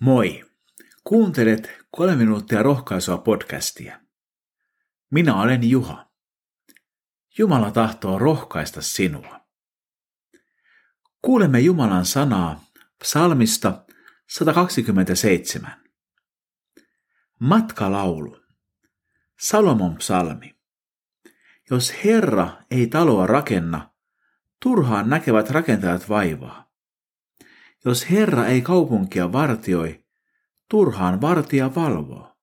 Moi! Kuuntelet kolme minuuttia rohkaisua podcastia. Minä olen Juha. Jumala tahtoo rohkaista sinua. Kuulemme Jumalan sanaa psalmista 127. Matkalaulu. Salomon psalmi. Jos Herra ei taloa rakenna, turhaan näkevät rakentajat vaivaa. Jos Herra ei kaupunkia vartioi, turhaan vartija valvoo.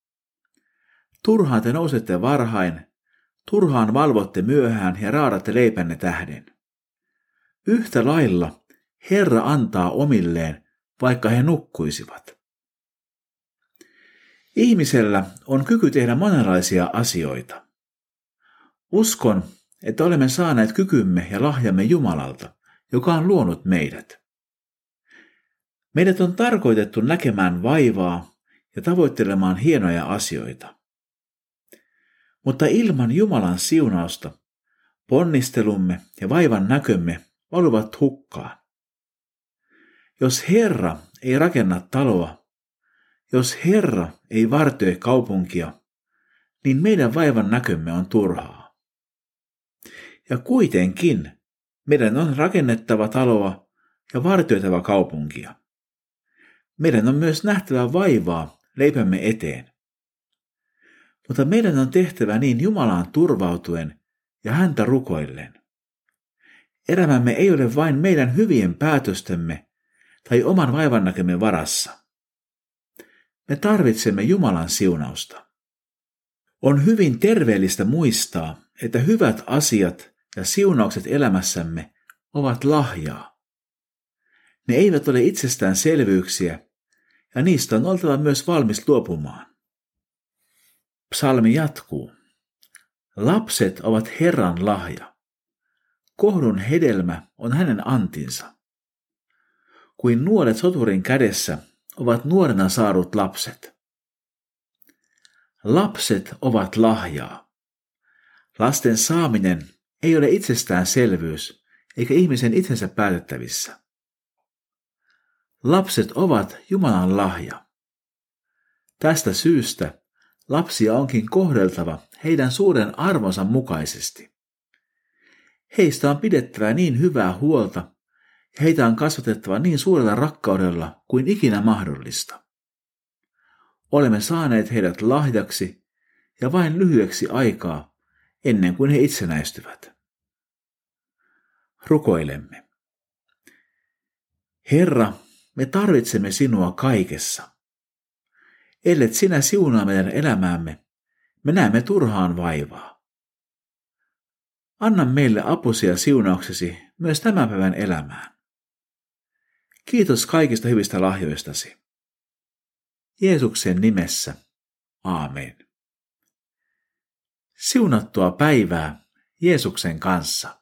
Turhaan te nousette varhain, turhaan valvotte myöhään ja raadatte leipänne tähden. Yhtä lailla Herra antaa omilleen, vaikka he nukkuisivat. Ihmisellä on kyky tehdä monenlaisia asioita. Uskon, että olemme saaneet kykymme ja lahjamme Jumalalta, joka on luonut meidät. Meidät on tarkoitettu näkemään vaivaa ja tavoittelemaan hienoja asioita. Mutta ilman Jumalan siunausta ponnistelumme ja vaivan näkömme valuvat hukkaan. Jos Herra ei rakenna taloa, jos Herra ei vartioi kaupunkia, niin meidän vaivan näkömme on turhaa. Ja kuitenkin meidän on rakennettava taloa ja vartioitava kaupunkia. Meidän on myös nähtävä vaivaa leipämme eteen. Mutta meidän on tehtävä niin Jumalaan turvautuen ja häntä rukoillen. Elämämme ei ole vain meidän hyvien päätöstemme tai oman vaivannäkemme varassa. Me tarvitsemme Jumalan siunausta. On hyvin terveellistä muistaa, että hyvät asiat ja siunaukset elämässämme ovat lahjaa. Ne eivät ole itsestäänselvyyksiä, ja niistä on oltava myös valmis luopumaan. Psalmi jatkuu. Lapset ovat Herran lahja. Kohdun hedelmä on hänen antinsa. Kuin nuoret soturin kädessä ovat nuorena saadut lapset. Lapset ovat lahjaa. Lasten saaminen ei ole itsestäänselvyys eikä ihmisen itsensä päätettävissä. Lapset ovat Jumalan lahja. Tästä syystä lapsia onkin kohdeltava heidän suuren arvonsa mukaisesti. Heistä on pidettävä niin hyvää huolta ja heitä on kasvatettava niin suurella rakkaudella kuin ikinä mahdollista. Olemme saaneet heidät lahjaksi ja vain lyhyeksi aikaa ennen kuin he itsenäistyvät. Rukoilemme. Herra, me tarvitsemme sinua kaikessa. Ellet sinä siunaa meidän elämäämme, me näemme turhaan vaivaa. Anna meille apusi ja siunauksesi myös tämän päivän elämään. Kiitos kaikista hyvistä lahjoistasi. Jeesuksen nimessä. Aamen. Siunattua päivää Jeesuksen kanssa.